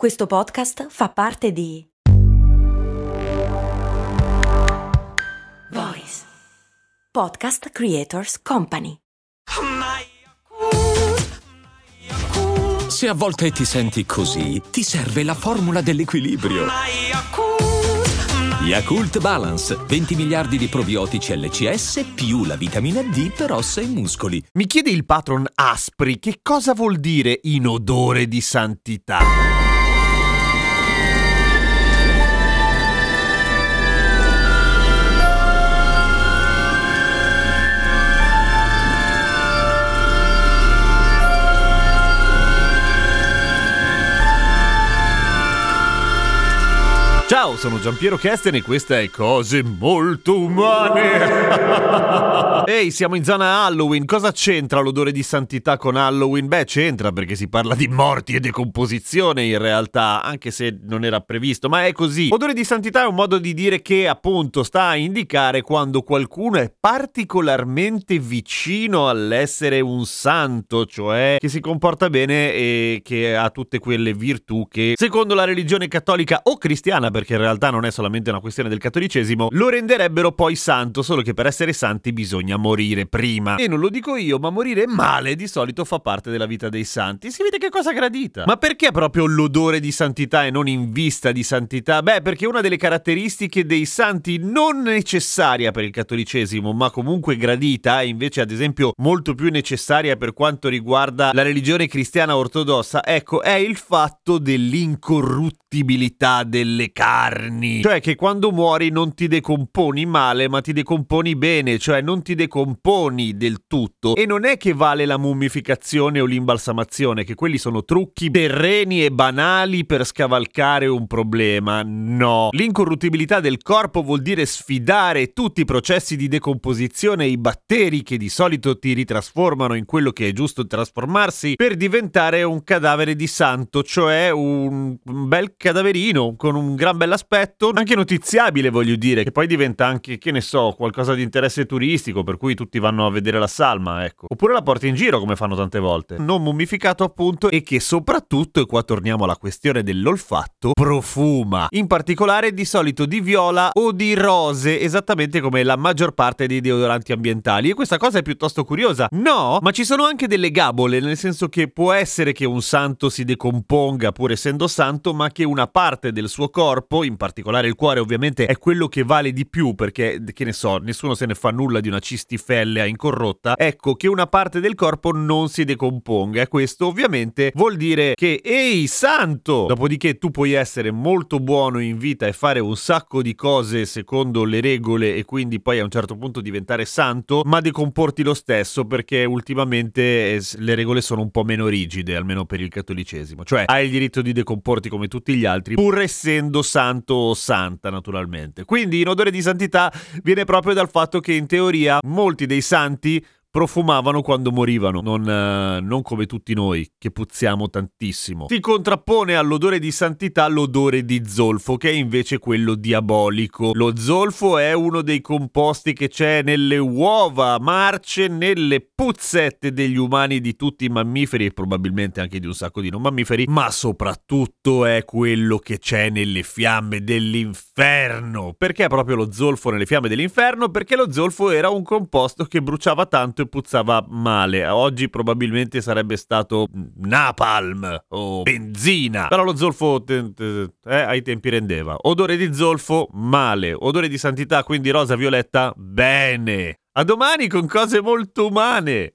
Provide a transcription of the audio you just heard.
Questo podcast fa parte di Voice Podcast Creators Company. Se a volte ti senti così, ti serve la formula dell'equilibrio. Yakult Balance, 20 miliardi di probiotici LCS più la vitamina D per ossa e muscoli. Mi chiede il patron Aspri che cosa vuol dire in odore di santità. Ciao, sono Giampiero Kesten e questa è Cose Molto Umane. Ehi, siamo in zona Halloween. Cosa c'entra l'odore di santità con Halloween? Beh, c'entra perché si parla di morti e decomposizione in realtà, anche se non era previsto, ma è così. Odore di santità è un modo di dire che appunto sta a indicare quando qualcuno è particolarmente vicino all'essere un santo, cioè che si comporta bene e che ha tutte quelle virtù che secondo la religione cattolica o cristiana, perché in realtà non è solamente una questione del cattolicesimo, lo renderebbero poi santo, solo che per essere santi bisogna morire prima. E non lo dico io, ma morire male di solito fa parte della vita dei santi. Si vede che cosa gradita. Ma perché proprio l'odore di santità e non in vista di santità? Beh, perché una delle caratteristiche dei santi non necessaria per il cattolicesimo, ma comunque gradita, e invece ad esempio molto più necessaria per quanto riguarda la religione cristiana ortodossa, ecco, è il fatto dell'incorruttibilità delle carte carni. Cioè che quando muori non ti decomponi male, ma ti decomponi bene, cioè non ti decomponi del tutto. E non è che vale la mummificazione o l'imbalsamazione, che quelli sono trucchi terreni e banali per scavalcare un problema. No. L'incorruttibilità del corpo vuol dire sfidare tutti i processi di decomposizione e i batteri che di solito ti ritrasformano in quello che è giusto trasformarsi per diventare un cadavere di santo, cioè un bel cadaverino con un gran bell'aspetto, anche notiziabile voglio dire, che poi diventa anche, che ne so, qualcosa di interesse turistico, per cui tutti vanno a vedere la salma, ecco. Oppure la porti in giro come fanno tante volte. Non mummificato appunto e che soprattutto, e qua torniamo alla questione dell'olfatto, profuma. In particolare di solito di viola o di rose, esattamente come la maggior parte dei deodoranti ambientali. E questa cosa è piuttosto curiosa. No, ma ci sono anche delle gabole, nel senso che può essere che un santo si decomponga pur essendo santo, ma che una parte del suo corpo corpo, in particolare il cuore ovviamente è quello che vale di più perché, che ne so, nessuno se ne fa nulla di una cistifellea incorrotta, ecco che una parte del corpo non si decomponga questo ovviamente vuol dire che ehi santo! Dopodiché tu puoi essere molto buono in vita e fare un sacco di cose secondo le regole e quindi poi a un certo punto diventare santo, ma decomporti lo stesso perché ultimamente eh, le regole sono un po' meno rigide, almeno per il cattolicesimo. Cioè hai il diritto di decomporti come tutti gli altri, pur essendo santo o santa naturalmente. Quindi in odore di santità viene proprio dal fatto che in teoria molti dei santi profumavano quando morivano, non, uh, non, come tutti noi che puzziamo tantissimo. Si contrappone all'odore di santità l'odore di zolfo, che è invece quello diabolico. Lo zolfo è uno dei composti che c'è nelle uova marce, nelle puzzette degli umani di tutti i mammiferi e probabilmente anche di un sacco di non mammiferi, ma soprattutto è quello che c'è nelle fiamme dell'inferno. Perché proprio lo zolfo nelle fiamme dell'inferno? Perché lo zolfo era un composto che bruciava tanto e puzzava male. Oggi probabilmente sarebbe stato napalm o benzina. Però lo zolfo eh, ai tempi rendeva. Odore di zolfo male. Odore di santità, quindi rosa violetta bene. A domani con cose molto umane.